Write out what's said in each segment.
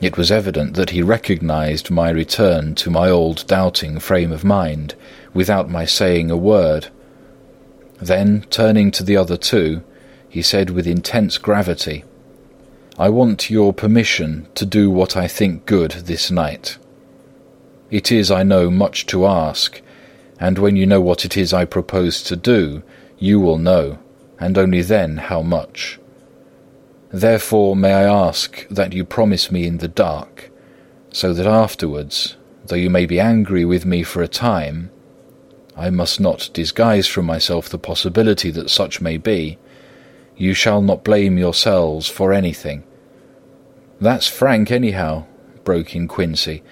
It was evident that he recognized my return to my old doubting frame of mind without my saying a word. Then, turning to the other two, he said with intense gravity, I want your permission to do what I think good this night. It is, I know, much to ask, and when you know what it is I propose to do, you will know, and only then how much. Therefore may I ask that you promise me in the dark, so that afterwards, though you may be angry with me for a time, I must not disguise from myself the possibility that such may be, you shall not blame yourselves for anything. That's frank anyhow, broke in Quincy.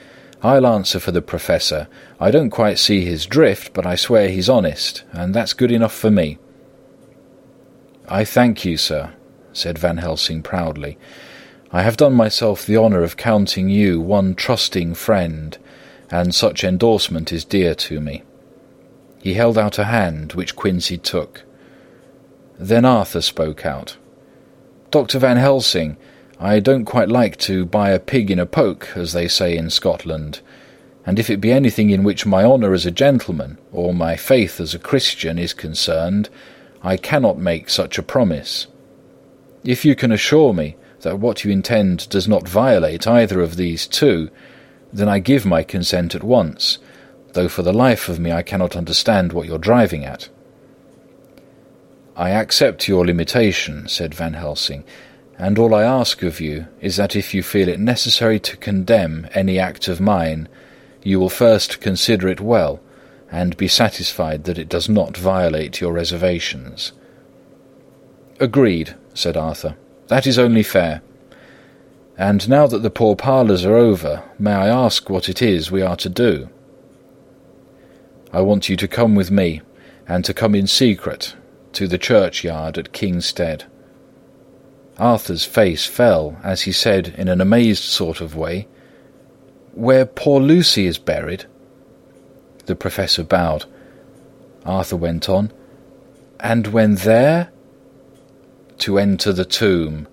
I'll answer for the Professor. I don't quite see his drift, but I swear he's honest, and that's good enough for me. I thank you, sir, said Van Helsing proudly. I have done myself the honour of counting you one trusting friend, and such endorsement is dear to me. He held out a hand, which Quincy took. Then Arthur spoke out. Dr. Van Helsing, I don't quite like to buy a pig in a poke, as they say in Scotland, and if it be anything in which my honour as a gentleman, or my faith as a Christian, is concerned, I cannot make such a promise. If you can assure me that what you intend does not violate either of these two, then I give my consent at once, though for the life of me I cannot understand what you're driving at. I accept your limitation, said Van Helsing, and all I ask of you is that if you feel it necessary to condemn any act of mine, you will first consider it well, and be satisfied that it does not violate your reservations. Agreed, said Arthur. That is only fair. And now that the pourparlers are over, may I ask what it is we are to do? I want you to come with me, and to come in secret, to the churchyard at Kingstead. Arthur's face fell as he said in an amazed sort of way, Where poor Lucy is buried? The Professor bowed. Arthur went on, And when there? To enter the tomb,